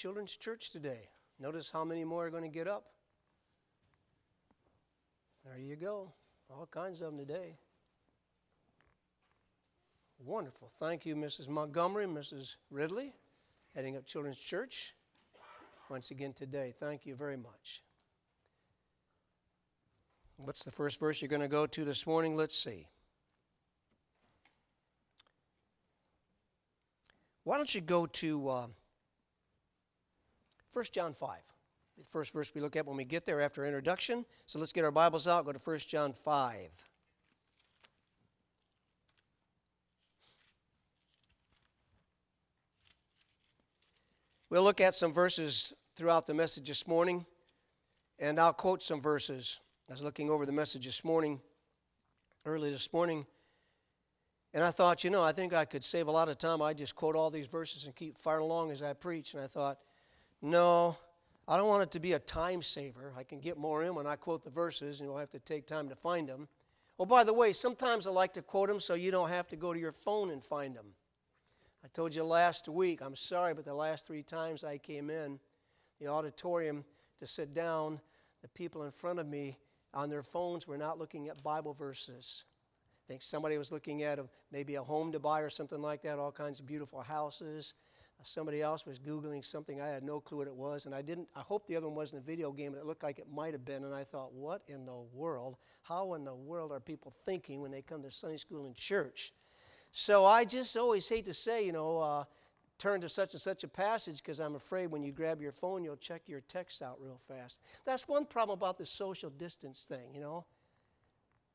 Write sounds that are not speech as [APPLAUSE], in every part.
children's church today. Notice how many more are going to get up. There you go. All kinds of them today. Wonderful. Thank you, Mrs. Montgomery, Mrs. Ridley, heading up Children's Church once again today. Thank you very much. What's the first verse you're going to go to this morning? Let's see. Why don't you go to uh, 1 John 5? The first verse we look at when we get there after introduction. So let's get our Bibles out, go to 1 John 5. We'll look at some verses throughout the message this morning, and I'll quote some verses. I was looking over the message this morning, early this morning, and I thought, you know, I think I could save a lot of time. I just quote all these verses and keep firing along as I preach. And I thought, no, I don't want it to be a time saver. I can get more in when I quote the verses, and you'll have to take time to find them. Oh, by the way, sometimes I like to quote them so you don't have to go to your phone and find them. I told you last week, I'm sorry, but the last three times I came in the auditorium to sit down, the people in front of me on their phones were not looking at Bible verses. I think somebody was looking at a, maybe a home to buy or something like that, all kinds of beautiful houses. Somebody else was Googling something. I had no clue what it was. And I didn't, I hope the other one wasn't a video game, and it looked like it might have been. And I thought, what in the world? How in the world are people thinking when they come to Sunday school and church? So I just always hate to say, you know, uh, turn to such and such a passage because I'm afraid when you grab your phone, you'll check your text out real fast. That's one problem about the social distance thing, you know.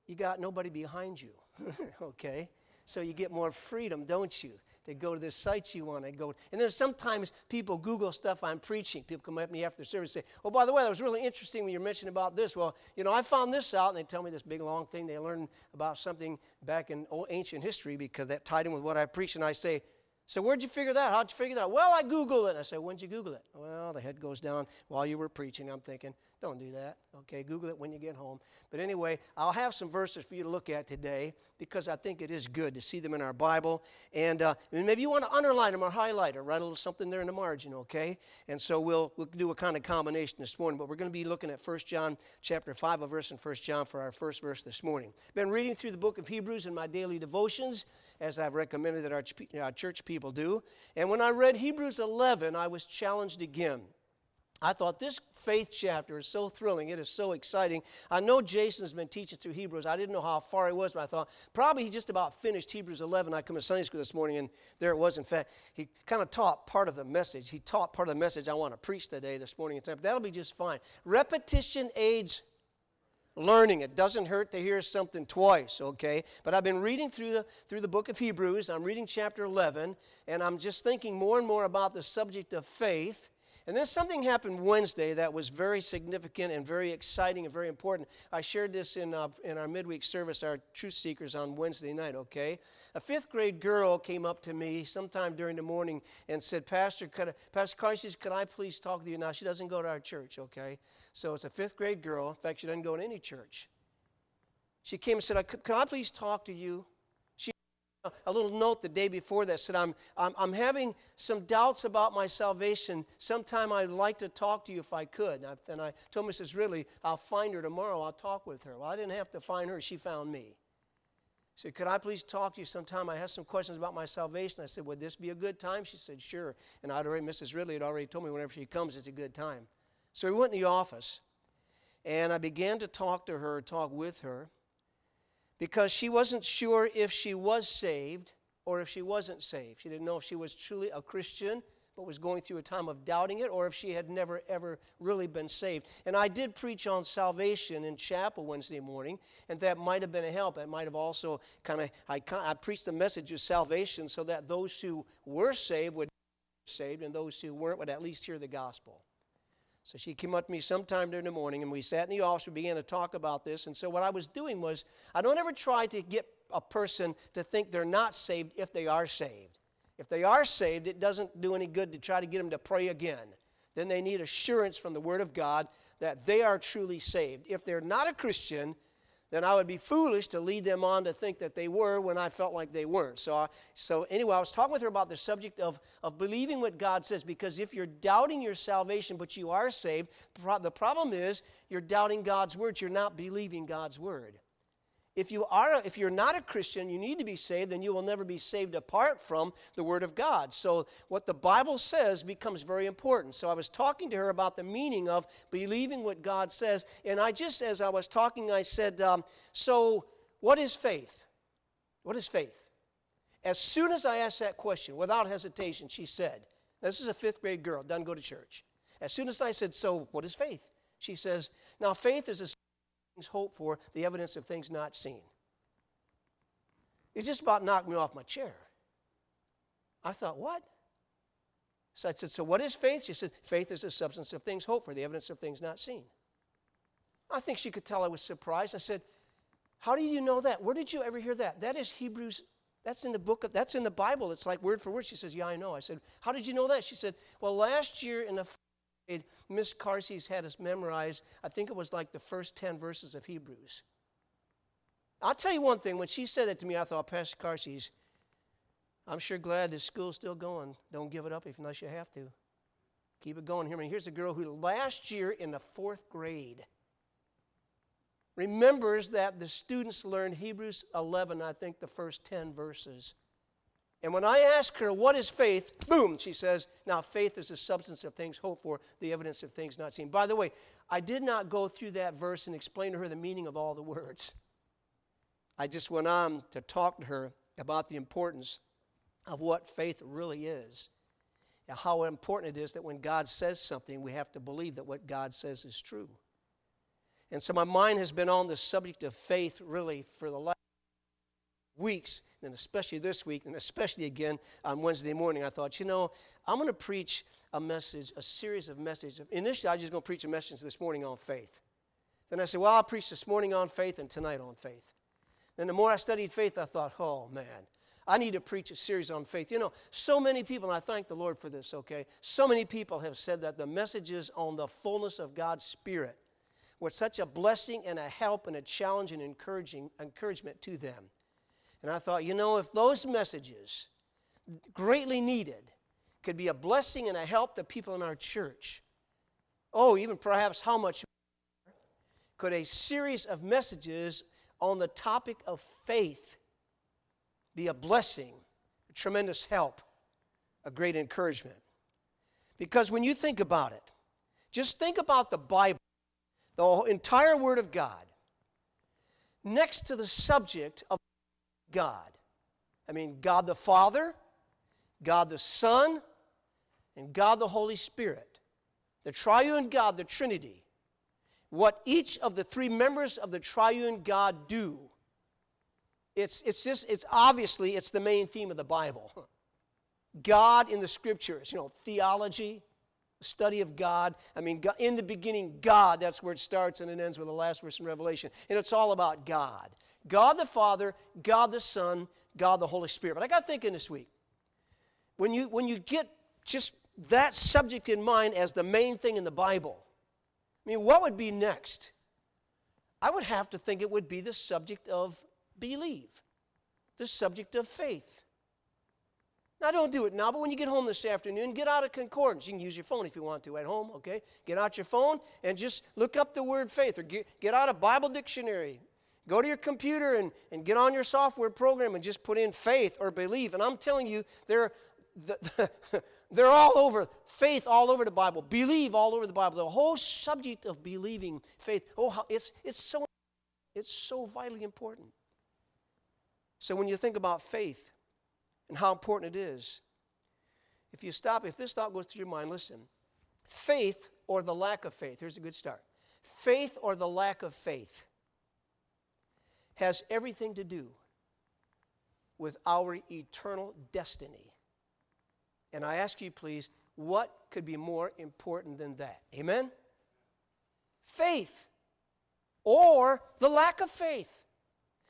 You got nobody behind you, [LAUGHS] okay? So you get more freedom, don't you? To go to the sites you want to go. And then sometimes people Google stuff I'm preaching. People come up to me after the service and say, Oh, by the way, that was really interesting when you mentioned about this. Well, you know, I found this out, and they tell me this big long thing they learned about something back in old ancient history because that tied in with what I preached. And I say, so where'd you figure that? How'd you figure that? Well, I Googled it. I said, when'd you Google it? Well, the head goes down while you were preaching. I'm thinking, don't do that. Okay, Google it when you get home. But anyway, I'll have some verses for you to look at today because I think it is good to see them in our Bible. And, uh, maybe you want to underline them or highlight or write a little something there in the margin, okay? And so we'll, we'll do a kind of combination this morning. But we're going to be looking at 1 John chapter 5, a verse in 1 John for our first verse this morning. Been reading through the book of Hebrews in my daily devotions, as I've recommended that our, our church people do. And when I read Hebrews 11, I was challenged again. I thought this faith chapter is so thrilling. It is so exciting. I know Jason's been teaching through Hebrews. I didn't know how far he was, but I thought probably he just about finished Hebrews 11. I come to Sunday school this morning, and there it was. In fact, he kind of taught part of the message. He taught part of the message I want to preach today, this morning. And that'll be just fine. Repetition aids learning. It doesn't hurt to hear something twice, okay? But I've been reading through the through the book of Hebrews. I'm reading chapter 11, and I'm just thinking more and more about the subject of faith and then something happened Wednesday that was very significant and very exciting and very important. I shared this in, uh, in our midweek service, our Truth Seekers, on Wednesday night, okay? A fifth grade girl came up to me sometime during the morning and said, Pastor, could I, Pastor Carr says, could I please talk to you? Now, she doesn't go to our church, okay? So it's a fifth grade girl. In fact, she doesn't go to any church. She came and said, Could I please talk to you? A little note the day before that said, I'm, I'm, I'm having some doubts about my salvation. Sometime I'd like to talk to you if I could. And I, and I told Mrs. Ridley, I'll find her tomorrow. I'll talk with her. Well, I didn't have to find her. She found me. She said, Could I please talk to you sometime? I have some questions about my salvation. I said, Would this be a good time? She said, Sure. And I'd already, Mrs. Ridley had already told me whenever she comes, it's a good time. So we went in the office, and I began to talk to her, talk with her because she wasn't sure if she was saved or if she wasn't saved. She didn't know if she was truly a Christian but was going through a time of doubting it or if she had never ever really been saved. And I did preach on salvation in chapel Wednesday morning, and that might have been a help. It might have also kind of, I, I preached the message of salvation so that those who were saved would be saved and those who weren't would at least hear the gospel. So she came up to me sometime during the morning, and we sat in the office. We began to talk about this. And so what I was doing was, I don't ever try to get a person to think they're not saved if they are saved. If they are saved, it doesn't do any good to try to get them to pray again. Then they need assurance from the Word of God that they are truly saved. If they're not a Christian, then I would be foolish to lead them on to think that they were when I felt like they weren't. So, I, so anyway, I was talking with her about the subject of, of believing what God says because if you're doubting your salvation but you are saved, the problem is you're doubting God's word, you're not believing God's word if you are if you're not a christian you need to be saved then you will never be saved apart from the word of god. So what the bible says becomes very important. So i was talking to her about the meaning of believing what god says and i just as i was talking i said um, so what is faith? What is faith? As soon as i asked that question without hesitation she said this is a fifth grade girl doesn't go to church. As soon as i said so what is faith? She says now faith is a things hoped for, the evidence of things not seen. It just about knocked me off my chair. I thought, what? So I said, So what is faith? She said, Faith is the substance of things hoped for, the evidence of things not seen. I think she could tell I was surprised. I said, How do you know that? Where did you ever hear that? That is Hebrews. That's in the book. Of, that's in the Bible. It's like word for word. She says, Yeah, I know. I said, How did you know that? She said, Well, last year in the Miss Carsey's had us memorize, I think it was like the first 10 verses of Hebrews. I'll tell you one thing, when she said that to me, I thought, Pastor Carsey's, I'm sure glad this school's still going. Don't give it up if unless you have to. Keep it going. Here, here's a girl who last year in the fourth grade remembers that the students learned Hebrews 11, I think the first 10 verses. And when I ask her, what is faith? Boom, she says, now faith is the substance of things hoped for, the evidence of things not seen. By the way, I did not go through that verse and explain to her the meaning of all the words. I just went on to talk to her about the importance of what faith really is. And how important it is that when God says something, we have to believe that what God says is true. And so my mind has been on the subject of faith really for the last weeks, and especially this week, and especially again on Wednesday morning, I thought, you know, I'm going to preach a message, a series of messages. Initially, I was just going to preach a message this morning on faith. Then I said, well, I'll preach this morning on faith and tonight on faith. Then the more I studied faith, I thought, oh man, I need to preach a series on faith. You know, so many people, and I thank the Lord for this, okay? So many people have said that the messages on the fullness of God's Spirit were such a blessing and a help and a challenge and encouraging encouragement to them. And I thought, you know, if those messages, greatly needed, could be a blessing and a help to people in our church, oh, even perhaps how much could a series of messages on the topic of faith be a blessing, a tremendous help, a great encouragement? Because when you think about it, just think about the Bible, the entire Word of God, next to the subject of God. I mean, God the Father, God the Son, and God the Holy Spirit. The triune God, the Trinity. What each of the three members of the triune God do. It's, it's just, it's obviously, it's the main theme of the Bible. [LAUGHS] God in the scriptures, you know, theology, study of God. I mean, in the beginning, God, that's where it starts and it ends with the last verse in Revelation. And it's all about God. God the Father, God the Son, God the Holy Spirit. But I got thinking this week, when you, when you get just that subject in mind as the main thing in the Bible, I mean, what would be next? I would have to think it would be the subject of believe, the subject of faith. Now, don't do it now, but when you get home this afternoon, get out of concordance. You can use your phone if you want to at home, okay? Get out your phone and just look up the word faith or get, get out a Bible dictionary. Go to your computer and, and get on your software program and just put in faith or believe. And I'm telling you, they're, [LAUGHS] they're all over. Faith all over the Bible. Believe all over the Bible. The whole subject of believing faith. Oh, it's, it's, so, it's so vitally important. So when you think about faith and how important it is, if you stop, if this thought goes through your mind, listen. Faith or the lack of faith. Here's a good start. Faith or the lack of faith has everything to do with our eternal destiny. And I ask you, please, what could be more important than that? Amen? Faith or the lack of faith.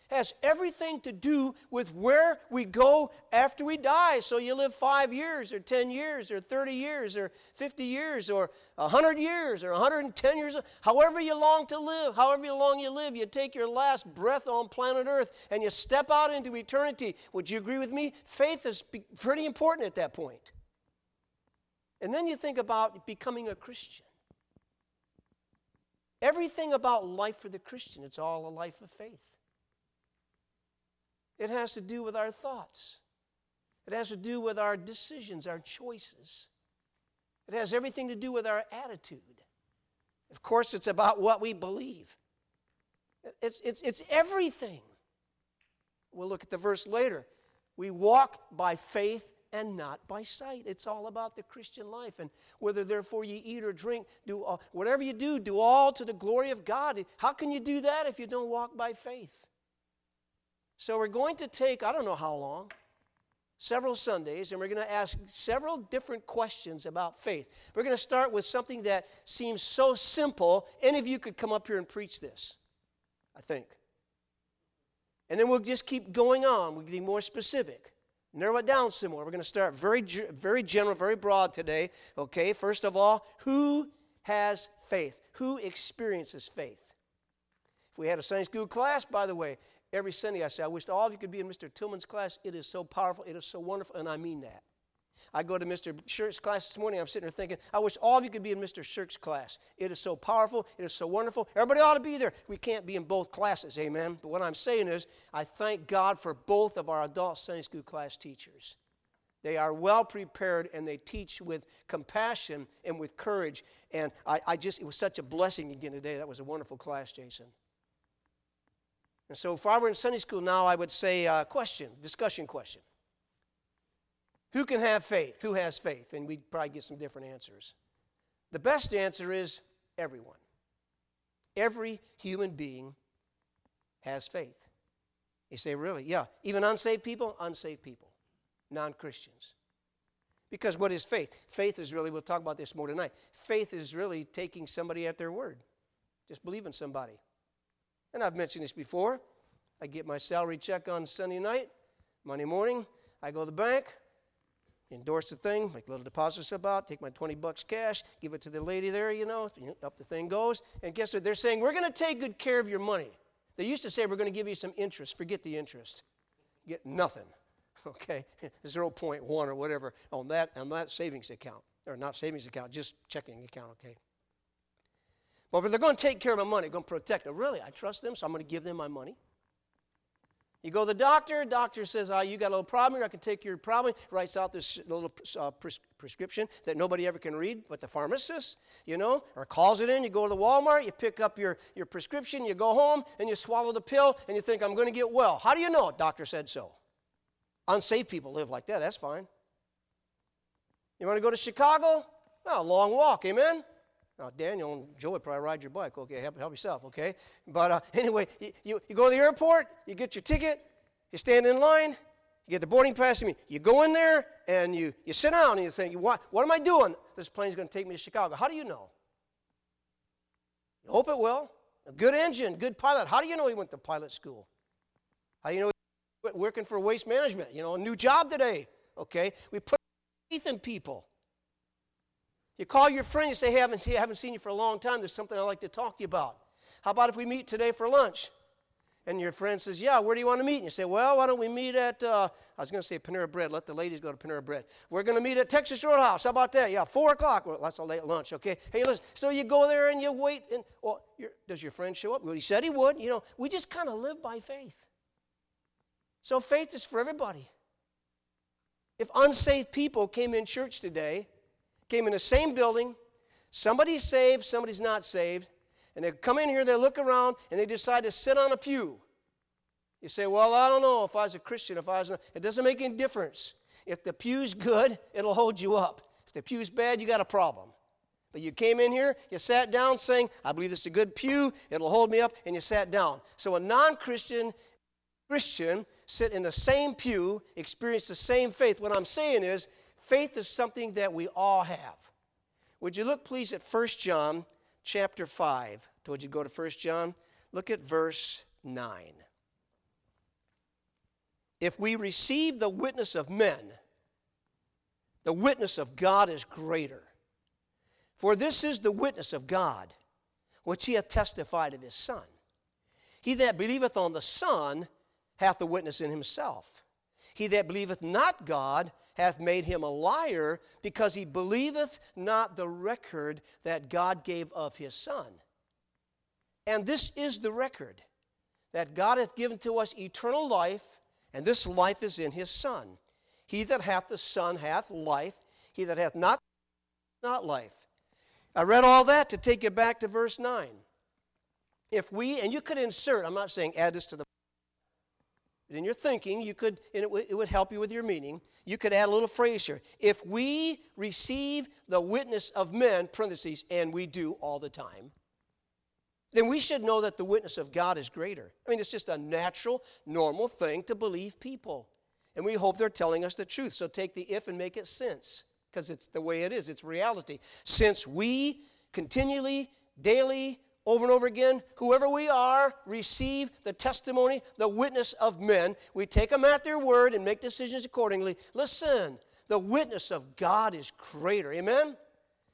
Has everything to do with where we go after we die. So you live five years, or 10 years, or 30 years, or 50 years, or 100 years, or 110 years, however you long to live, however long you live, you take your last breath on planet Earth and you step out into eternity. Would you agree with me? Faith is pretty important at that point. And then you think about becoming a Christian. Everything about life for the Christian, it's all a life of faith. It has to do with our thoughts. It has to do with our decisions, our choices. It has everything to do with our attitude. Of course, it's about what we believe. It's, it's, it's everything. We'll look at the verse later. We walk by faith and not by sight. It's all about the Christian life. And whether therefore you eat or drink, do all, whatever you do, do all to the glory of God. How can you do that if you don't walk by faith? So we're going to take, I don't know how long, several Sundays, and we're going to ask several different questions about faith. We're going to start with something that seems so simple. Any of you could come up here and preach this, I think. And then we'll just keep going on. We'll get more specific. Narrow it down some more. We're going to start very, very general, very broad today. Okay, first of all, who has faith? Who experiences faith? If we had a Sunday school class, by the way, every Sunday I say, I wish all of you could be in Mr. Tillman's class. It is so powerful, it is so wonderful, and I mean that. I go to Mr. Shirk's class this morning. I'm sitting there thinking, I wish all of you could be in Mr. Shirk's class. It is so powerful. It is so wonderful. Everybody ought to be there. We can't be in both classes, amen. But what I'm saying is, I thank God for both of our adult Sunday school class teachers. They are well prepared and they teach with compassion and with courage. And I, I just, it was such a blessing again today. That was a wonderful class, Jason. And so, if I were in Sunday school now, I would say, uh, question, discussion question. Who can have faith? Who has faith? And we'd probably get some different answers. The best answer is everyone. Every human being has faith. You say, really? Yeah. Even unsaved people? Unsaved people. Non Christians. Because what is faith? Faith is really, we'll talk about this more tonight. Faith is really taking somebody at their word, just believing somebody. And I've mentioned this before. I get my salary check on Sunday night, Monday morning. I go to the bank, endorse the thing, make a little deposit about, take my 20 bucks cash, give it to the lady there, you know, up the thing goes. And guess what? They're saying, we're going to take good care of your money. They used to say, we're going to give you some interest. Forget the interest. Get nothing, [LAUGHS] okay? [LAUGHS] 0.1 or whatever on that, on that savings account. Or not savings account, just checking account, okay? But they're going to take care of my money, going to protect it. Really, I trust them, so I'm going to give them my money. You go to the doctor, doctor says, oh, you got a little problem here, I can take your problem, writes out this little uh, pres- prescription that nobody ever can read but the pharmacist, you know, or calls it in. You go to the Walmart, you pick up your, your prescription, you go home, and you swallow the pill, and you think, I'm going to get well. How do you know? Doctor said so. Unsaved people live like that, that's fine. You want to go to Chicago? Oh, long walk, amen? Now, Daniel and Joe would probably ride your bike. Okay, help, help yourself, okay? But uh, [LAUGHS] anyway, you, you, you, go to the airport, you get your ticket, you stand in line, you get the boarding pass. I mean, you go in there and you, you sit down and you think, what, what am I doing? This plane's going to take me to Chicago. How do you know? You hope it will. A good engine, good pilot. How do you know he went to pilot school? How do you know he's working for waste management? You know, a new job today, okay? We put faith in people. You call your friend, you say, hey, I haven't, I haven't seen you for a long time. There's something I'd like to talk to you about. How about if we meet today for lunch? And your friend says, Yeah, where do you want to meet? And you say, Well, why don't we meet at, uh, I was going to say Panera Bread. Let the ladies go to Panera Bread. We're going to meet at Texas Roadhouse. How about that? Yeah, 4 o'clock. Well, that's a late lunch, okay? Hey, listen. So you go there and you wait. And, well, does your friend show up? Well, he said he would. You know, we just kind of live by faith. So faith is for everybody. If unsaved people came in church today came in the same building. Somebody's saved, somebody's not saved. And they come in here, they look around, and they decide to sit on a pew. You say, Well, I don't know if I was a Christian, if I was. Not. It doesn't make any difference. If the pew's good, [LAUGHS] it'll hold you up. If the pew's bad, you got a problem. But you came in here, you sat down saying, I believe this is a good pew, it'll hold me up, and you sat down. So a non Christian Christian sit in the same pew, experience the same faith. What I'm saying is, Faith is something that we all have. Would you look, please, at 1 John chapter 5? I told you to go to 1 John. Look at verse 9. if we receive the witness of men, the witness of God is greater. For this is the witness of God, which he hath testified of his Son. He that believeth on the Son hath the witness in himself. He that believeth not God hath made him a liar, because he believeth not the record that God gave of his Son. And this is the record that God hath given to us eternal life, and this life is in his Son. He that hath the Son hath life, he that hath not, not life. I read all that to take you back to verse 9. If we, and you could insert, I'm not saying add this to the in your thinking, you could, and it, w- it would help you with your meaning, you could add a little phrase here. If we receive the witness of men, parentheses, and we do all the time, then we should know that the witness of God is greater. I mean, it's just a natural, normal thing to believe people. And we hope they're telling us the truth. So take the if and make it sense, because it's the way it is, it's reality. Since we continually, daily, over and over again, whoever we are, receive the testimony, the witness of men. We take them at their word and make decisions accordingly. Listen, the witness of God is greater. Amen?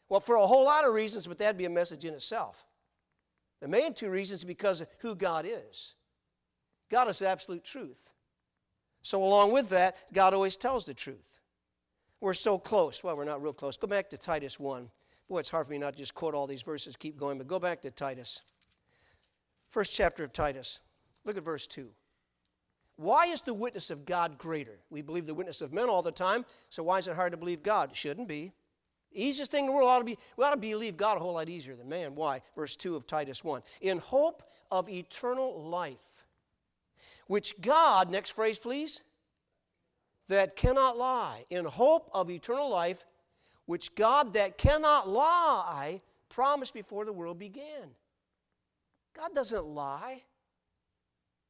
Well, for a whole lot of reasons, but that'd be a message in itself. The main two reasons is because of who God is. God is absolute truth. So, along with that, God always tells the truth. We're so close. Well, we're not real close. Go back to Titus 1. Boy, it's hard for me not to just quote all these verses, keep going, but go back to Titus. First chapter of Titus. Look at verse 2. Why is the witness of God greater? We believe the witness of men all the time, so why is it hard to believe God? It shouldn't be. The easiest thing in the world ought to be, we ought to believe God a whole lot easier than man. Why? Verse 2 of Titus 1. In hope of eternal life, which God, next phrase please, that cannot lie. In hope of eternal life, which God that cannot lie promised before the world began. God doesn't lie.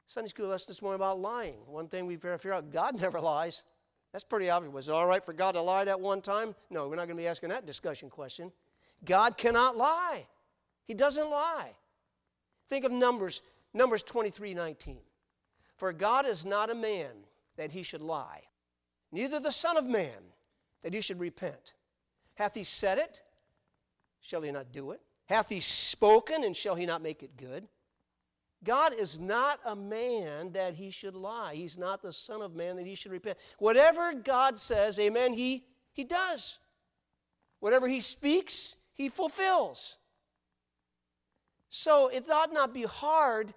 Sunday school lesson this morning about lying. One thing we've figured out God [LAUGHS] never lies. That's pretty obvious. Was it all right for God to lie at one time? No, we're not going to be asking that discussion question. God cannot lie. He doesn't lie. Think of Numbers, Numbers 23 19. For God is not a man that he should lie, neither the Son of Man that he should repent. Hath he said it? Shall he not do it? Hath he spoken, and shall he not make it good? God is not a man that he should lie. He's not the Son of Man that he should repent. Whatever God says, amen, he, he does. Whatever he speaks, he fulfills. So it ought not be hard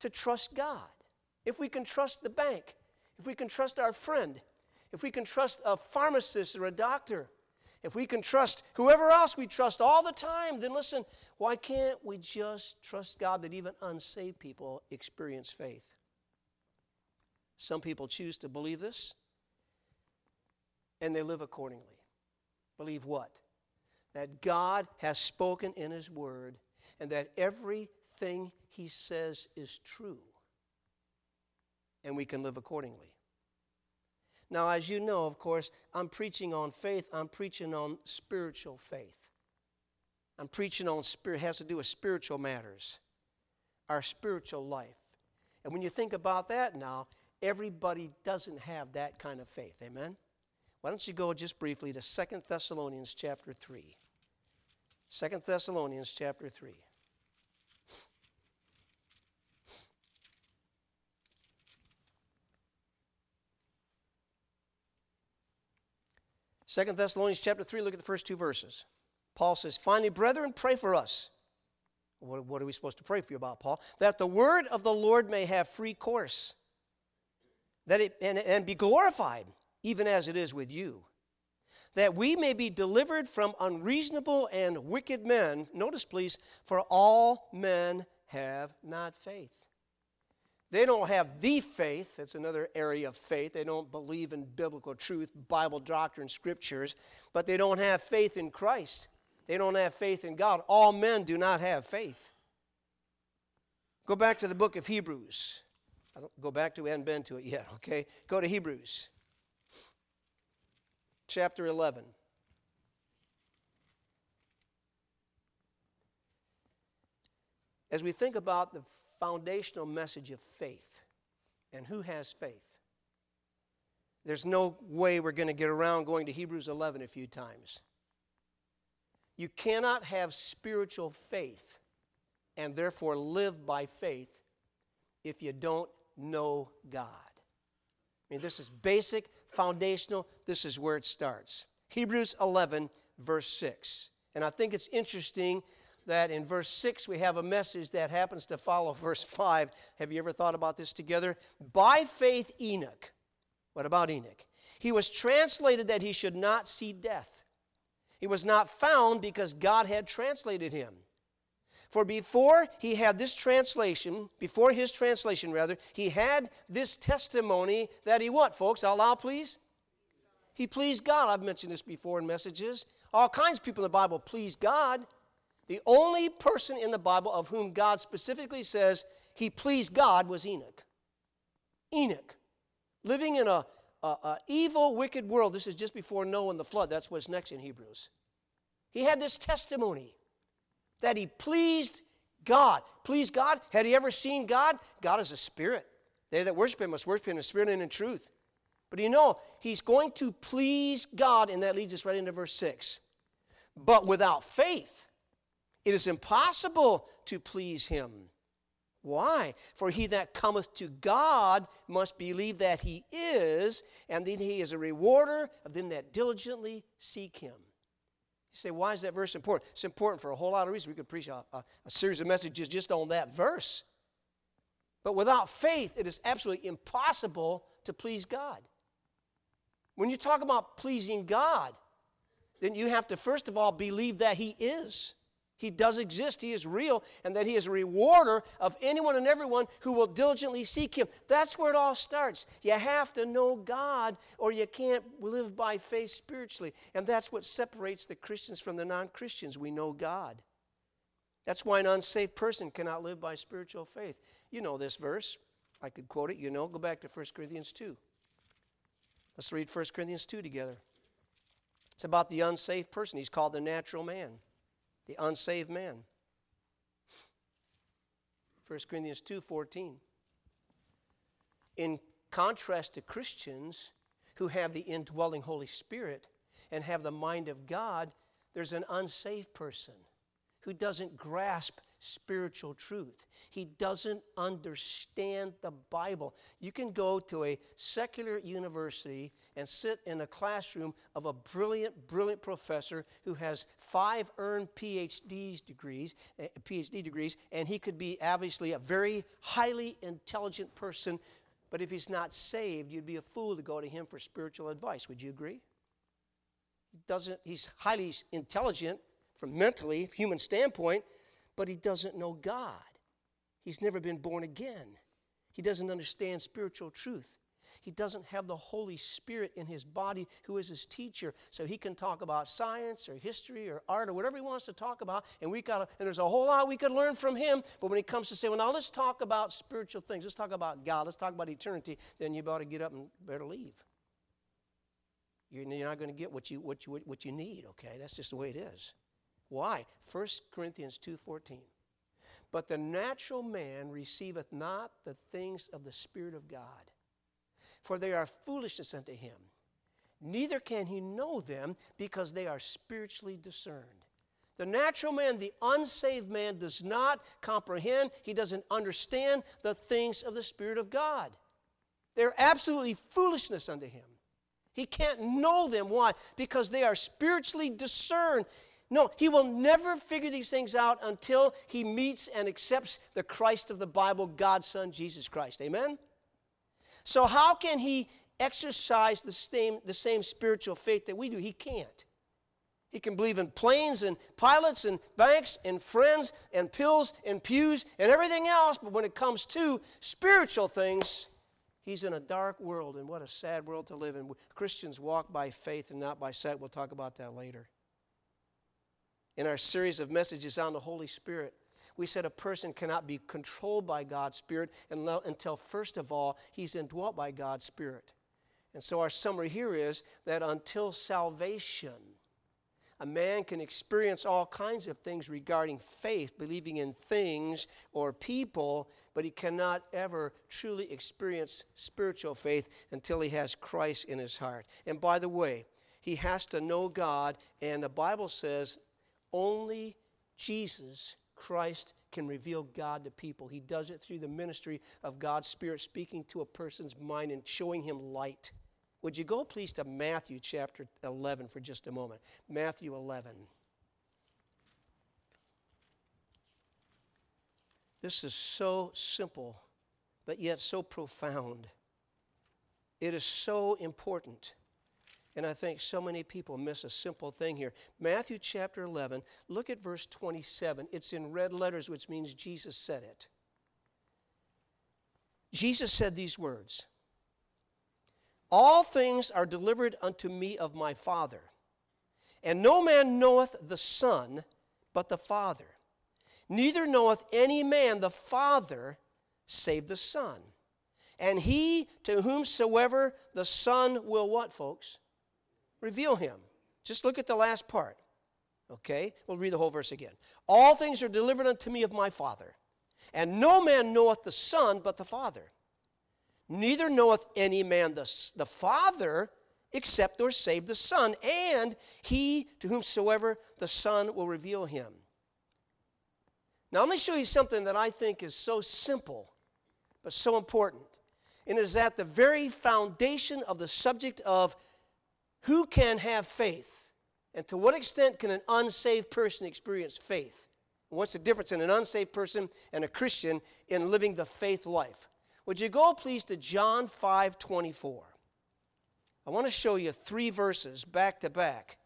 to trust God. If we can trust the bank, if we can trust our friend, if we can trust a pharmacist or a doctor, if we can trust whoever else we trust all the time, then listen, why can't we just trust God that even unsaved people experience faith? Some people choose to believe this, and they live accordingly. Believe what? That God has spoken in His Word, and that everything He says is true, and we can live accordingly. Now, as you know, of course, I'm preaching on faith, I'm preaching on spiritual faith. I'm preaching on spirit, has to do with spiritual matters, our spiritual life. And when you think about that now, everybody doesn't have that kind of faith. Amen? Why don't you go just briefly to Second Thessalonians chapter 3. 2 Thessalonians chapter 3. Second Thessalonians chapter 3, look at the first two verses. Paul says, Finally, brethren, pray for us. What, what, are we supposed to pray for you about, Paul? That the word of the Lord may have free course, that it, and, and be glorified, even as it is with you. That we may be delivered from unreasonable and wicked men. Notice, please, for all men have not faith. They don't have the faith. That's another area of faith. They don't believe in biblical truth, Bible doctrine, scriptures, but they don't have faith in Christ. They don't have faith in God. All men do not have faith. Go back to the book of Hebrews. I don't go back to, we haven't been to it yet, [LAUGHS] okay? Go to Hebrews, chapter 11. As we think about the foundational message of faith. And who has faith? there's no way we're going to get around going to Hebrews 11 a few times. You cannot have spiritual faith and therefore live by faith if you don't know God. I mean, this is basic, foundational. This is where it starts. Hebrews 11, verse 6. And I think it's interesting that in verse 6 we have a message that happens to follow [LAUGHS] verse 5. Have you ever thought about this together? By faith, Enoch. What about Enoch? He was translated that he should not see death. He was not found because God had translated him. For before he had this translation, before his translation rather, he had this testimony that he what, folks? Out loud, please. He pleased God. I've mentioned this before in messages. All kinds of people in the Bible please God. The only person in the Bible of whom God specifically says he pleased God was Enoch. Enoch, living in a, a, a evil, wicked world. This is just before Noah and the flood. That's what's next in Hebrews. He had this testimony that he pleased God. Pleased God? Had he ever seen God? God is a spirit. They that worship him must worship him in spirit and in truth. But you know, he's going to please God, and that leads us right into verse 6. But without faith, it is impossible to please him. Why? For he that cometh to God must believe that he is, and that he is a rewarder of them that diligently seek him. You say, why is that verse important? It's important for a whole lot of reasons. We could preach a, a, a series of messages just on that verse. But without faith, it is absolutely impossible to please God. When you talk about pleasing God, then you have to first of all believe that He is. He does exist, He is real, and that He is a rewarder of anyone and everyone who will diligently seek Him. That's where it all starts. You have to know God, or you can't live by faith spiritually. And that's what separates the Christians from the non Christians. We know God. That's why an unsaved person cannot live by spiritual faith. You know this verse. I could quote it, you know. Go back to 1 Corinthians 2. Let's read 1 Corinthians 2 together. It's about the unsaved person. He's called the natural man the unsaved man. 1 Corinthians 2:14. In contrast to Christians who have the indwelling Holy Spirit and have the mind of God, there's an unsaved person who doesn't grasp spiritual truth. He doesn't understand the Bible. You can go to a secular university and sit in a classroom of a brilliant, brilliant professor who has five earned PhD degrees, eh, PhD degrees, and he could be obviously a very highly intelligent person. But if he's not saved, you'd be a fool to go to him for spiritual advice. Would you agree? He doesn't, he's highly intelligent from mentally, human standpoint, but he doesn't know God. He's never been born again. He doesn't understand spiritual truth. He doesn't have the Holy Spirit in his body, who is his teacher, so he can talk about science or history or art or whatever he wants to talk about. And we got and there's a whole lot we could learn from him. But when it comes to say, well, now let's talk about spiritual things, let's talk about God, let's talk about eternity, then you better get up and better leave. You're not going to get what you what you what you need. Okay, that's just the way it is. Why? 1 Corinthians 2:14. But the natural man receiveth not the things of the Spirit of God, for they are foolishness unto him. Neither can he know them because they are spiritually discerned. The natural man, the unsaved man, does not comprehend, he doesn't understand the things of the Spirit of God. They're absolutely foolishness unto him. He can't know them. Why? Because they are spiritually discerned. No, he will never figure these things out until he meets and accepts the Christ of the Bible, God's Son, Jesus Christ. Amen? So, how can he exercise the same, the same spiritual faith that we do? He can't. He can believe in planes and pilots and banks and friends and pills and pews and everything else, but when it comes to spiritual things, he's in a dark world, and what a sad world to live in. Christians walk by faith and not by sight. We'll talk about that later in our series of messages on the Holy Spirit. We said a person cannot be controlled by God's Spirit until, first of all, he's indwelt by God's Spirit. And so our summary here is that until salvation, A man can experience all kinds of things regarding faith, believing in things or people, but he cannot ever truly experience spiritual faith until he has Christ in his heart. And by the way, he has to know God, and the Bible says only Jesus Christ can reveal God to people. He does it through the ministry of God's Spirit speaking to a person's mind and showing him light. Would you go, please, to Matthew chapter 11 for just a moment? Matthew 11. This is so simple, but yet so profound. It is so important. And I think so many people miss a simple thing here. Matthew chapter 11, look at verse 27. It's in red letters, which means Jesus said it. Jesus said these words All things are delivered unto me of my Father, and no man knoweth the Son but the Father. Neither knoweth any man the Father save the Son. And he to whomsoever the Son will what, folks? Reveal him. Just look at the last part. Okay? We'll read the whole verse again. All things are delivered unto me of my Father, and no man knoweth the Son but the Father. Neither knoweth any man the, the Father except or save the Son, and he to whomsoever the Son will reveal him. Now, let me show you something that I think is so simple, but so important. And it is at the very foundation of the subject of who can have faith? And to what extent can an unsaved person experience faith? What's the difference in an unsaved person and a Christian in living the faith life? Would you go please to John 5 24? I want to show you three verses back to back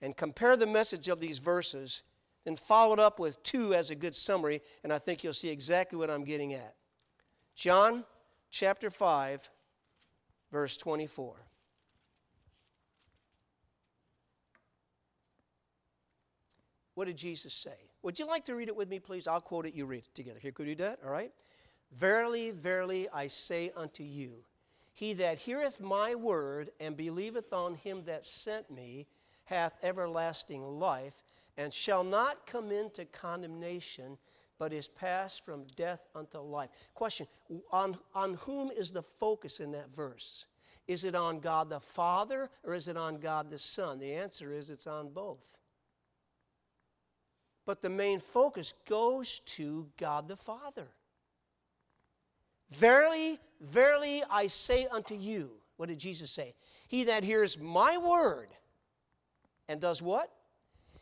and compare the message of these verses and follow it up with two as a good summary, and I think you'll see exactly what I'm getting at. John chapter 5, verse 24. What did Jesus say? Would you like to read it with me, please? I'll quote it, you read it together. Here, could you do that? All right? Verily, verily, I say unto you, he that heareth my word and believeth on him that sent me hath everlasting life, and shall not come into condemnation, but is passed from death unto life. Question On, on whom is the focus in that verse? Is it on God the Father or is it on God the Son? The answer is it's on both. But the main focus goes to God the Father. Verily, verily, I say unto you, what did Jesus say? He that hears my word and does what?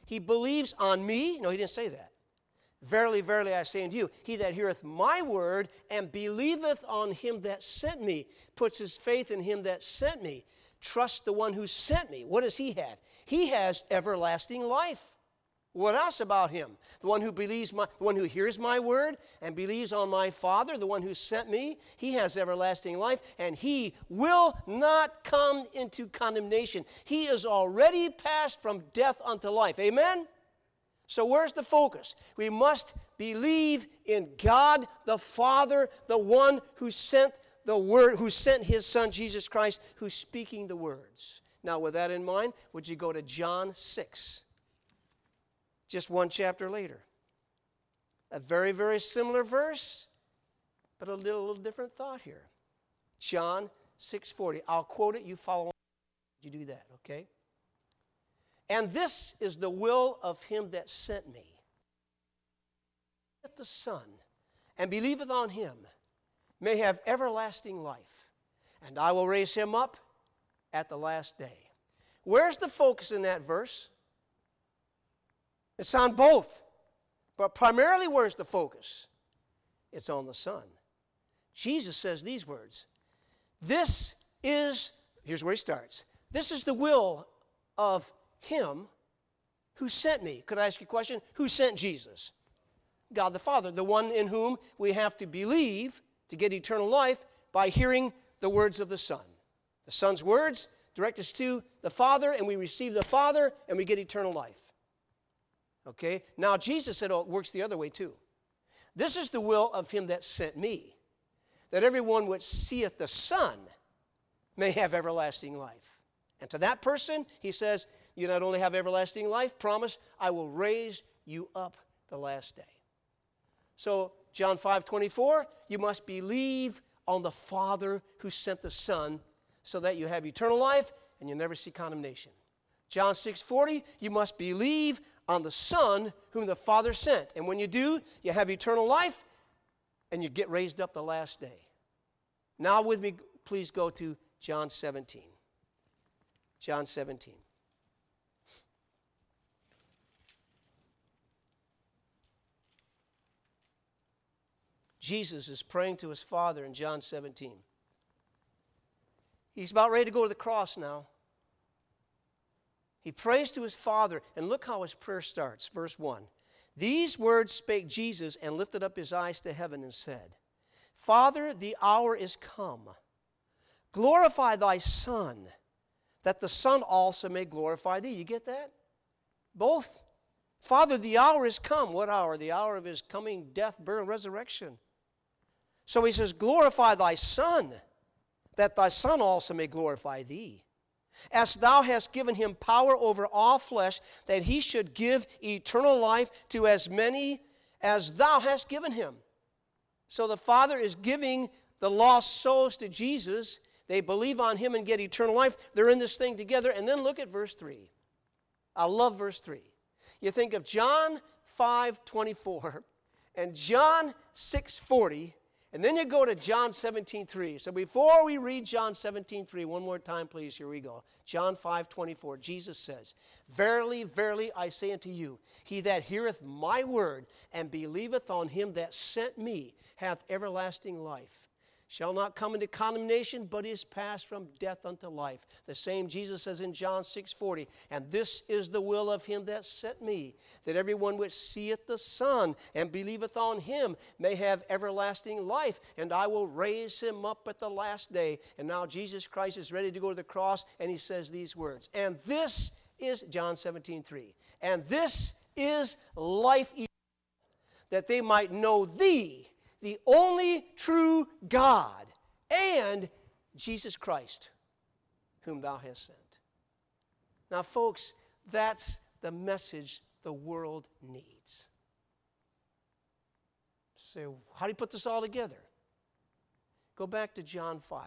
He believes on me. No, he didn't say that. Verily, verily, I say unto you, he that heareth my word and believeth on him that sent me, puts his faith in him that sent me, trust the one who sent me. What does he have? He has everlasting life. What else about him? The one who believes my, the one who hears my word and believes on my Father, the one who sent me, he has everlasting life, and he will not come into condemnation. He is already passed from death unto life. Amen? So where's the focus? We must believe in God the Father, the one who sent the word, who sent his son Jesus Christ, who's speaking the words. Now, with that in mind, would you go to John 6? Just one chapter later. A very, very similar verse, but a little, little different thought here. John 6:40. I'll quote it, you follow on you do that, okay? And this is the will of him that sent me. That the Son, and believeth on him, may have everlasting life, and I will raise him up at the last day. Where's the focus in that verse? It's on both. But primarily, where's the focus? It's on the Son. Jesus says these words This is, here's where he starts. This is the will of Him who sent me. Could I ask you a question? Who sent Jesus? God the Father, the one in whom we have to believe to get eternal life by hearing the words of the Son. The Son's words direct us to the Father, and we receive the Father, and we get eternal life. Okay? Now, Jesus said, oh, it works the other way too. This is the will of him that sent me, that everyone which seeth the Son may have everlasting life. And to that person, he says, you not only have everlasting life, promise, I will raise you up the last day. So, John 5 24, you must believe on the Father who sent the Son so that you have eternal life and you never see condemnation. John 6 40, you must believe on the Son whom the Father sent. And when you do, you have eternal life and you get raised up the last day. Now, with me, please go to John 17. John 17. Jesus is praying to his Father in John 17. He's about ready to go to the cross now. He prays to his Father, and look how his prayer starts. Verse 1 These words spake Jesus and lifted up his eyes to heaven and said, Father, the hour is come. Glorify thy Son, that the Son also may glorify thee. You get that? Both. Father, the hour is come. What hour? The hour of his coming death, burial, resurrection. So he says, Glorify thy Son, that thy Son also may glorify thee as thou hast given him power over all flesh, that he should give eternal life to as many as thou hast given him. So the Father is giving the lost souls to Jesus. They believe on him and get eternal life. They're in this thing together. And then look at verse 3. I love verse 3. You think of John 5 24 and John 6 40 and then you go to John 17, 3. So before we read John 17, 3, one more time, please, here we go. John 5, 24, Jesus says, Verily, verily, I say unto you, he that heareth my word and believeth on him that sent me hath everlasting life shall not come into condemnation, but is passed from death unto life. The same Jesus says in John 6:40, and this is the will of him that sent me, that everyone which seeth the Son and believeth on him may have everlasting life, and I will raise him up at the last day. And now Jesus Christ is ready to go to the cross, and he says these words. And this is John 17:3. And this is life eternal, that they might know thee the only true God, and Jesus Christ, whom thou hast sent. Now, folks, that's the message the world needs. So, how do you put this all together? Go back to John 5.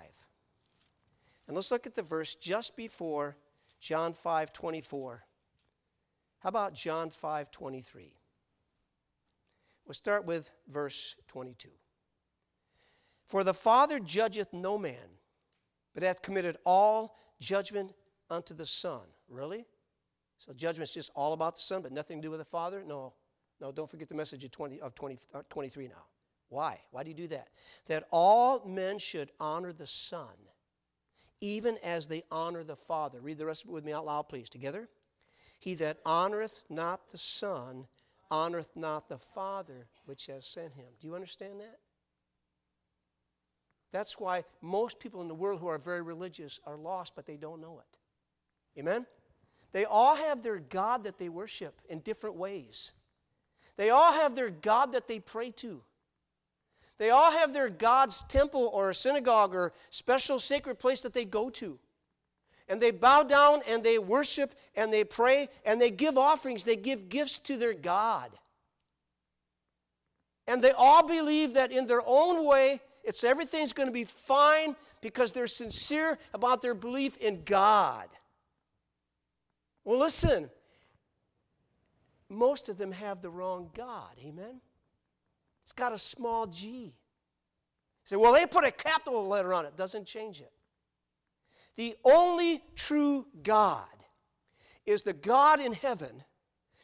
And let's look at the verse just before John 5 24. How about John 5 23? We'll start with verse 22. For the Father judgeth no man, but hath committed all judgment unto the Son. Really? So judgment's just all about the Son, but nothing to do with the Father? No. No, don't forget the message of, 20, of 20, uh, 23 now. Why? Why do you do that? That all men should honor the Son, even as they honor the Father. Read the rest of it with me out loud, please. Together. He that honoreth not the Son honoreth not the Father which has sent him. Do you understand that? That's why most people in the world who are very religious are lost, but they don't know it. Amen? They all have their God that they worship in different ways. They all have their God that they pray to. They all have their God's temple or synagogue or special sacred place that they go to and they bow down and they worship and they pray and they give offerings, they give gifts to their God. And they all believe that in their own way, it's everything's going to be fine because they're sincere about their belief in God. Well, listen, most of them have the wrong God. Amen? It's got a small g. You say, well, they put a capital letter on it. Doesn't change it. The only true God is the God in heaven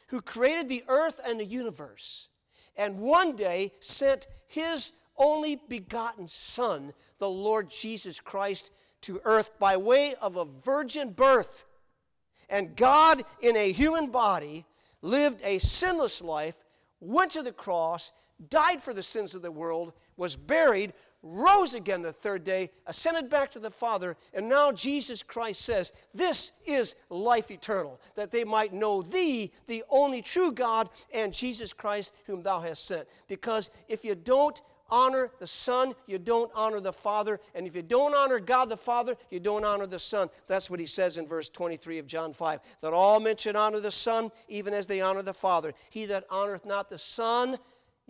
who created the earth and the universe and one day sent his only begotten Son, the Lord Jesus Christ, to earth by way of a virgin birth. And God, in a human body, lived a sinless life, went to the cross, died for the sins of the world, was buried, rose again the third day, ascended back to the Father, and now Jesus Christ says, This is life eternal, that they might know Thee, the only true God, and Jesus Christ, whom Thou hast sent. Because if you don't honor the Son, you don't honor the Father. And if you don't honor God the Father, you don't honor the Son. That's what he says in verse 23 of John 5 that all men should honor the Son, even as they honor the Father. He that honoreth not the Son,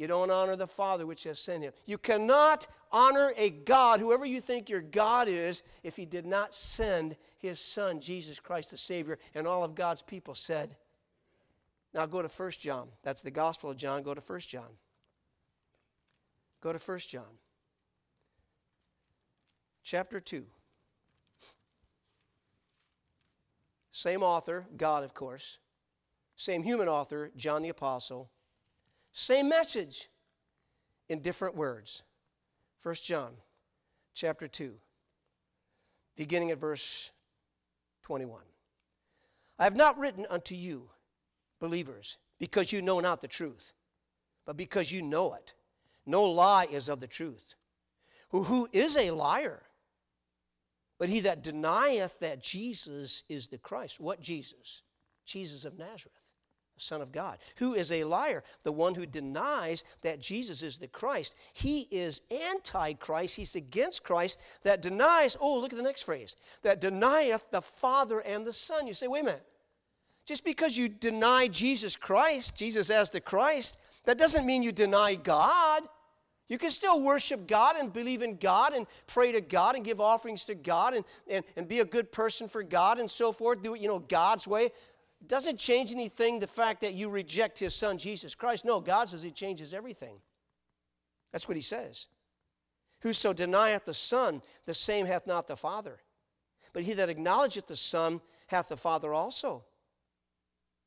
you don't honor the Father which has sent him. You cannot honor a God, whoever you think your God is, if he did not send his Son, Jesus Christ the Savior. And all of God's people said, now go to 1 John. That's the Gospel of John. Go to 1 John. Go to 1 John. Chapter 2. Same author, God, of course. Same human author, John the Apostle. Same message in different words. 1 John chapter 2, beginning at verse 21. I have not written unto you believers, because you know not the truth, but because you know it. No lie is of the truth. Who, who is a liar? But he that denieth that Jesus is the Christ. What Jesus? Jesus of Nazareth, Son of God. Who is a liar? The one who denies that Jesus is the Christ. He is antichrist. He's against Christ that denies, oh, look at the next phrase, that denieth the Father and the Son. You say, wait a minute. Just because you deny Jesus Christ, Jesus as the Christ, that doesn't mean you deny God. You can still worship God and believe in God and pray to God and give offerings to God and, and, and be a good person for God and so forth. Do it, you know, God's way. It doesn't change anything the fact that you reject his son, Jesus Christ. No, God says he changes everything. That's what he says. Whoso denieth the Son, the same hath not the Father. But he that acknowledgeth the Son hath the Father also.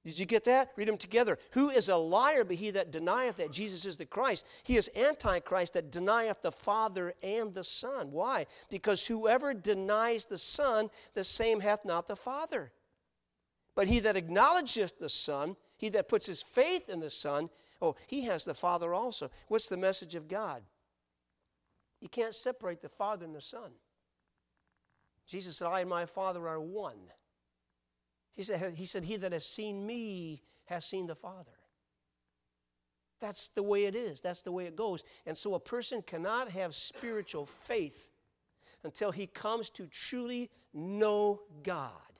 Did you get that? Read them together. Who is a liar but he that denieth that Jesus is the Christ? He is Antichrist that denieth the Father and the Son. Why? Because whoever denies the Son, the same hath not the Father. But he that acknowledgeth the Son, he that puts his faith in the Son, oh, he has the Father also. What's the message of God? You can't separate the Father and the Son. Jesus said, I and my Father are one. He said, he said, He that has seen me has seen the Father. That's the way it is. That's the way it goes. And so a person cannot have spiritual faith until he comes to truly know God.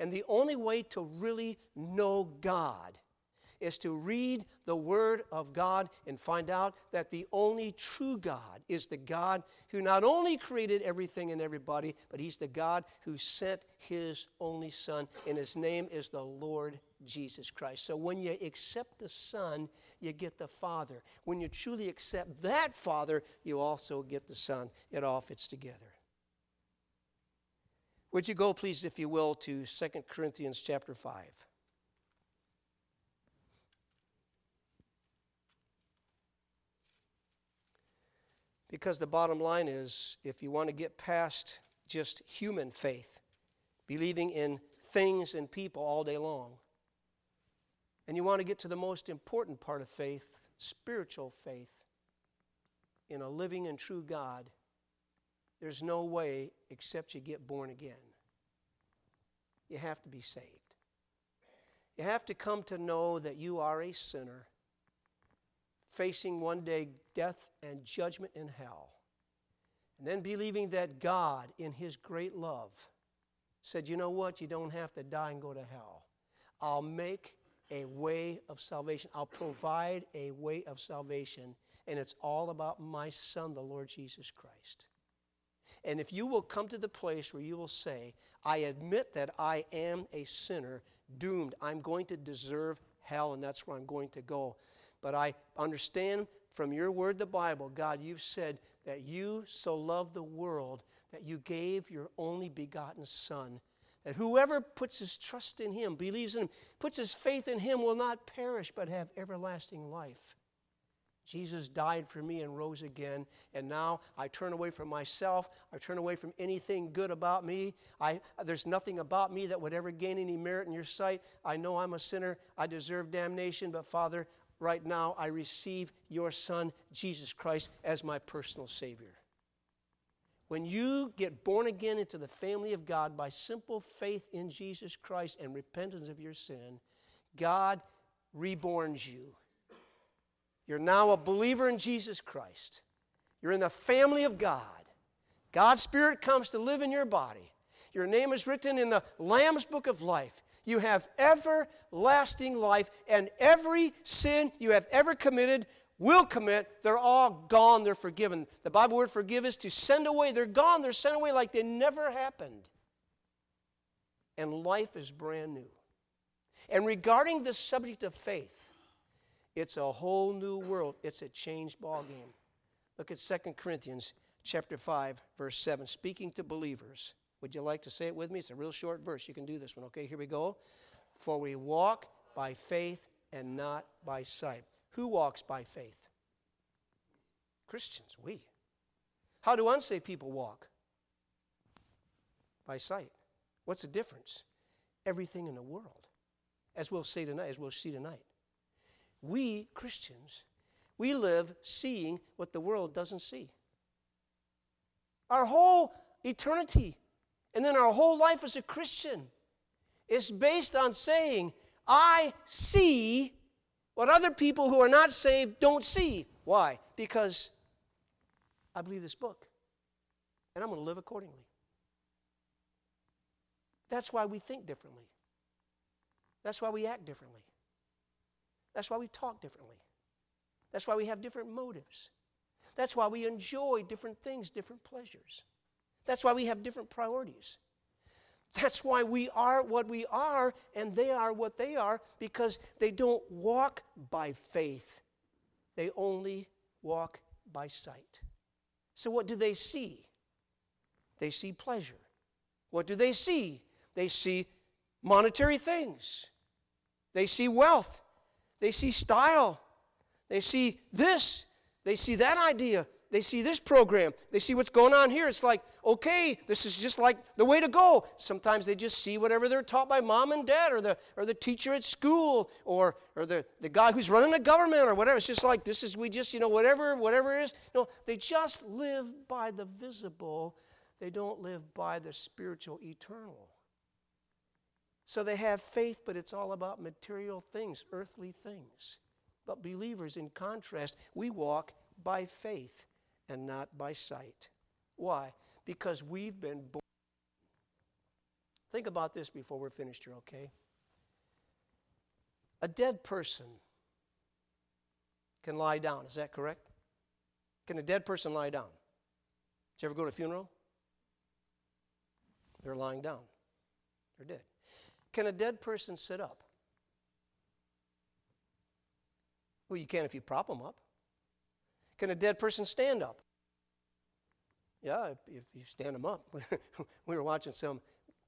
And the only way to really know God is to read the Word of God and find out that the only true God is the God who not only created everything and everybody, but He's the God who sent His only Son, and His name is the Lord Jesus Christ. So when you accept the Son, you get the Father. When you truly accept that Father, you also get the Son. It all fits together. Would you go, please, if you will, to 2 Corinthians chapter 5. Because the bottom line is if you want to get past just human faith, believing in things and people all day long, and you want to get to the most important part of faith, spiritual faith, in a living and true God, there's no way except you get born again. You have to be saved. You have to come to know that you are a sinner facing one day death and judgment in hell. And then believing that God, in His great love, said, You know what? You don't have to die and go to hell. I'll make a way of salvation, I'll provide a way of salvation. And it's all about my Son, the Lord Jesus Christ. And if you will come to the place where you will say, I admit that I am a sinner, doomed, I'm going to deserve hell, and that's where I'm going to go. But I understand from your word, the Bible, God, you've said that you so loved the world that you gave your only begotten Son. That whoever puts his trust in him, believes in him, puts his faith in him will not perish but have everlasting life. Jesus died for me and rose again, and now I turn away from myself. I turn away from anything good about me. I, there's nothing about me that would ever gain any merit in your sight. I know I'm a sinner. I deserve damnation, but Father, right now, I receive your Son, Jesus Christ, as my personal Savior. When you get born again into the family of God by simple faith in Jesus Christ and repentance of your sin, God reborns you. You're now a believer in Jesus Christ. You're in the family of God. God's Spirit comes to live in your body. Your name is written in the Lamb's book of life. You have everlasting life, and every sin you have ever committed will commit, they're all gone, they're forgiven. The Bible word forgive is to send away. They're gone, they're sent away like they never happened. And life is brand new. And regarding the subject of faith, it's a whole new world. It's a changed ball game. Look at 2 Corinthians chapter 5, verse 7, speaking to believers. Would you like to say it with me? It's a real short verse. You can do this one, okay? Here we go. For we walk by faith and not by sight. Who walks by faith? Christians, we. How do unsaved people walk? By sight. What's the difference? Everything in the world. As we'll say tonight, as we'll see tonight. We, Christians, we live seeing what the world doesn't see. Our whole eternity and then our whole life as a Christian is based on saying, I see what other people who are not saved don't see. Why? Because I believe this book and I'm going to live accordingly. That's why we think differently. That's why we act differently. That's why we talk differently. That's why we have different motives. That's why we enjoy different things, different pleasures. That's why we have different priorities. That's why we are what we are and they are what they are because they don't walk by faith. They only walk by sight. So, what do they see? They see pleasure. What do they see? They see monetary things. They see wealth. They see style. They see this. They see that idea they see this program, they see what's going on here. It's like, okay, this is just like the way to go. Sometimes they just see whatever they're taught by mom and dad or the, or the teacher at school or, or the, the guy who's running the government or whatever. It's just like, this is, we just, you know, whatever, whatever it is. No, they just live by the visible, they don't live by the spiritual eternal. So they have faith, but it's all about material things, earthly things. But believers, in contrast, we walk by faith and not by sight. Why? Because we've been born. Think about this before we're finished here, okay? A dead person can lie down, is that correct? Can a dead person lie down? Did you ever go to a funeral? They're lying down. They're dead. Can a dead person sit up? Well, you can if you prop them up. Can a dead person stand up? Yeah, if you stand them up. [LAUGHS] we were watching some,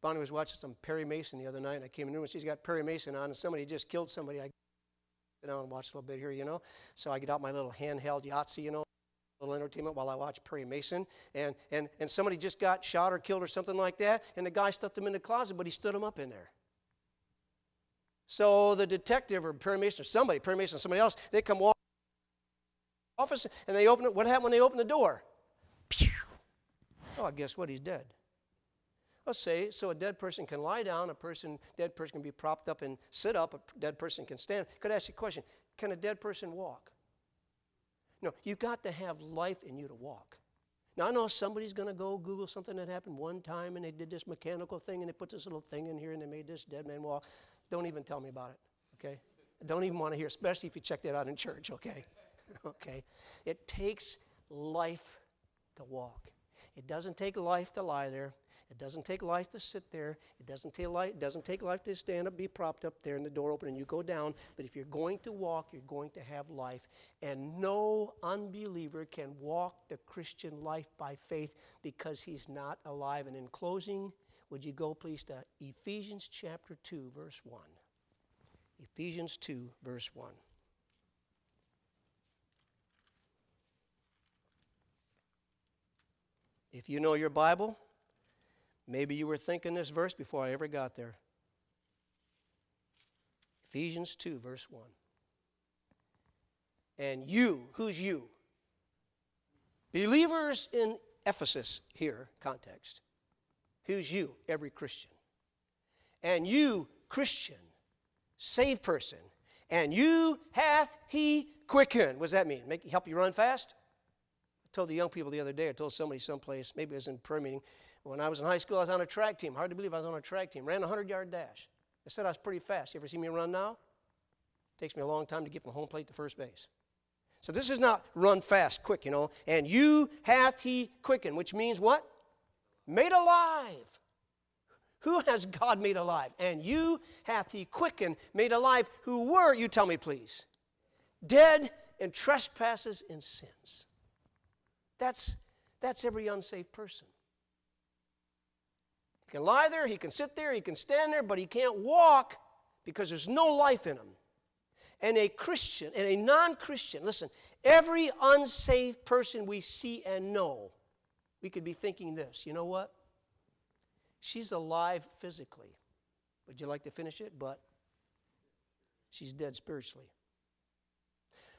Bonnie was watching some Perry Mason the other night, and I came in the room and she's got Perry Mason on, and somebody just killed somebody. I sit down and watch a little bit here, you know. So I get out my little handheld Yahtzee, you know, little entertainment while I watch Perry Mason. And, and, and somebody just got shot or killed or something like that, and the guy stuffed him in the closet, but he stood him up in there. So the detective or Mason or somebody, Mason or somebody else, they come walk office and they open it. What happened when they opened the door? Pew. Oh, I guess what? He's dead. Let's say so a dead person can lie down, a person dead person can be propped up and sit up, a dead person can stand. Could I ask you a question? Can a dead person walk? No, you've got to have life in you to walk. Now I know somebody's going to go Google something that happened one time and they did this mechanical thing and they put this little thing in here and they made this dead man walk. Don't even tell me about it, okay? I don't even want to hear, especially if you check that out in church, okay? [LAUGHS] okay? It takes life to walk. It doesn't take life to lie there. It doesn't take life to sit there. It doesn't take life, it doesn't take life to stand up, be propped up there, and the door open and you go down. But if you're going to walk, you're going to have life. And no unbeliever can walk the Christian life by faith because he's not alive. And in closing, would you go please to Ephesians chapter 2, verse 1. Ephesians 2, verse 1. If you know your Bible, maybe you were thinking this verse before I ever got there. Ephesians 2, verse 1. And you, who's you? Believers in Ephesus here, context. Who's you? Every Christian. And you, Christian, saved person. And you hath he quickened. What does that mean? Make help you run fast? I told the young people the other day, I told somebody someplace, maybe it was in prayer meeting, when I was in high school, I was on a track team. Hard to believe I was on a track team. Ran a 100 yard dash. They said I was pretty fast. You ever see me run now? It takes me a long time to get from home plate to first base. So this is not run fast, quick, you know. And you hath he quickened, which means what? Made alive. Who has God made alive? And you hath he quickened, made alive, who were, you tell me please, dead in trespasses and sins. That's, that's every unsaved person. He can lie there, he can sit there, he can stand there, but he can't walk because there's no life in him. And a Christian and a non Christian, listen, every unsaved person we see and know, we could be thinking this you know what? She's alive physically. Would you like to finish it? But she's dead spiritually.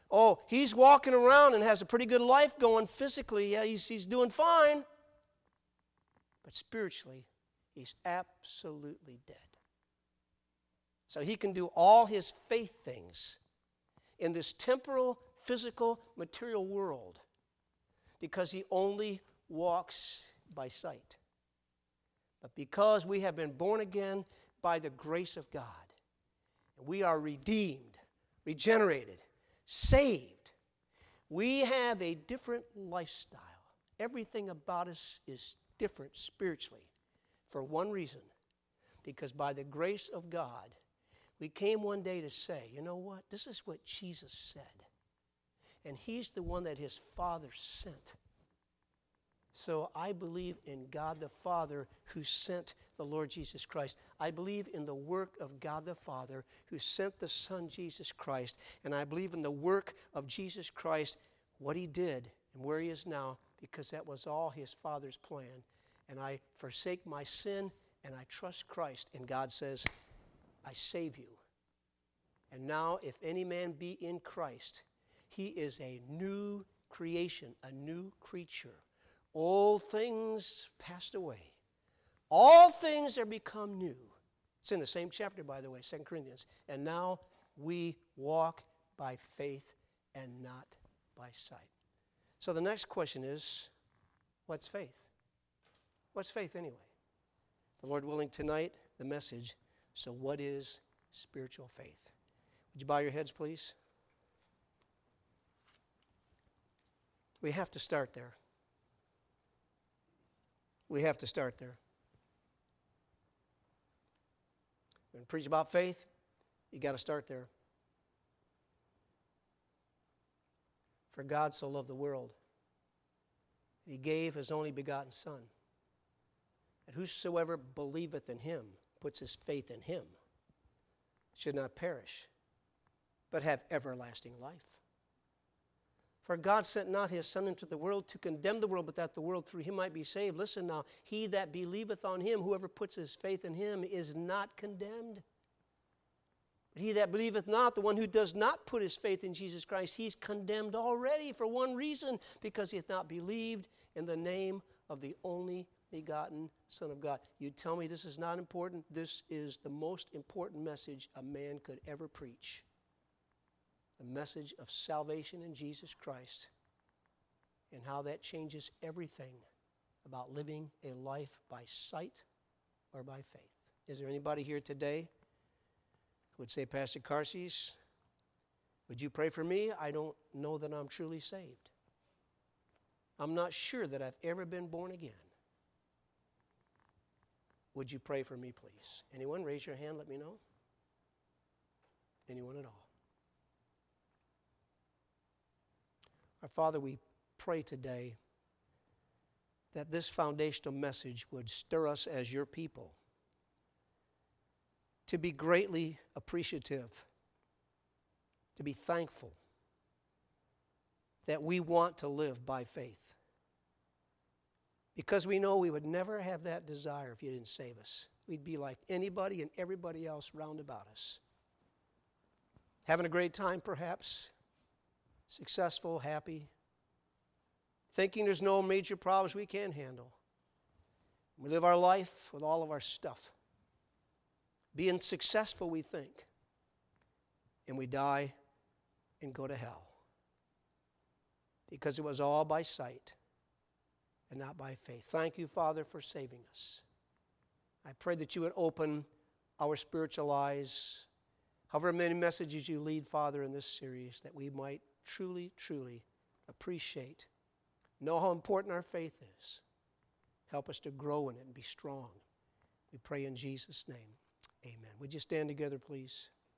Oh, he's walking around and has a pretty good life going physically. Yeah, he's, he's doing fine. But spiritually, he's absolutely dead. So he can do all his faith things in this temporal, physical, material world because he only walks by sight. But because we have been born again by the grace of God, we are redeemed, regenerated, saved, we have a different lifestyle. Everything about us is different spiritually for one reason because by the grace of God, we came one day to say, you know what? This is what Jesus said. And He's the one that His Father sent. So I believe in God the Father who sent the Lord Jesus Christ. I believe in the work of God the Father who sent the Son Jesus Christ. And I believe in the work of Jesus Christ, what he did and where he is now, because that was all his Father's plan. And I forsake my sin and I trust Christ. And God says, I save you. And now, if any man be in Christ, he is a new creation, a new creature. All things passed away. All things are become new. It's in the same chapter, by the way, 2 Corinthians. And now we walk by faith and not by sight. So the next question is what's faith? What's faith anyway? The Lord willing, tonight, the message. So, what is spiritual faith? Would you bow your heads, please? We have to start there. We have to start there. When preach about faith, you got to start there. For God so loved the world, that He gave His only begotten Son, that whosoever believeth in Him, puts his faith in Him, should not perish, but have everlasting life. For God sent not his Son into the world to condemn the world, but that the world through him might be saved. Listen now, he that believeth on him, whoever puts his faith in him, is not condemned. But he that believeth not, the one who does not put his faith in Jesus Christ, he's condemned already for one reason, because he hath not believed in the name of the only begotten Son of God. You tell me this is not important? This is the most important message a man could ever preach the message of salvation in Jesus Christ and how that changes everything about living a life by sight or by faith. Is there anybody here today who would say, Pastor Carces, would you pray for me? I don't know that I'm truly saved. I'm not sure that I've ever been born again. Would you pray for me, please? Anyone? Raise your hand, let me know. Anyone at all? Our Father, we pray today that this foundational message would stir us as your people to be greatly appreciative, to be thankful that we want to live by faith. Because we know we would never have that desire if you didn't save us. We'd be like anybody and everybody else round about us. Having a great time, perhaps, successful, happy, thinking there's no major problems we can't handle. We live our life with all of our stuff. Being successful, we think, and we die and go to hell. because it was all by sight and not by faith. Thank you, Father, for saving us. I pray that you would open our spiritual eyes, however many messages you lead, Father, in this series, that we might truly, truly appreciate, know how important our faith is. Help us to grow in it and be strong. We pray in Jesus' name. Amen. Would you stand together, please?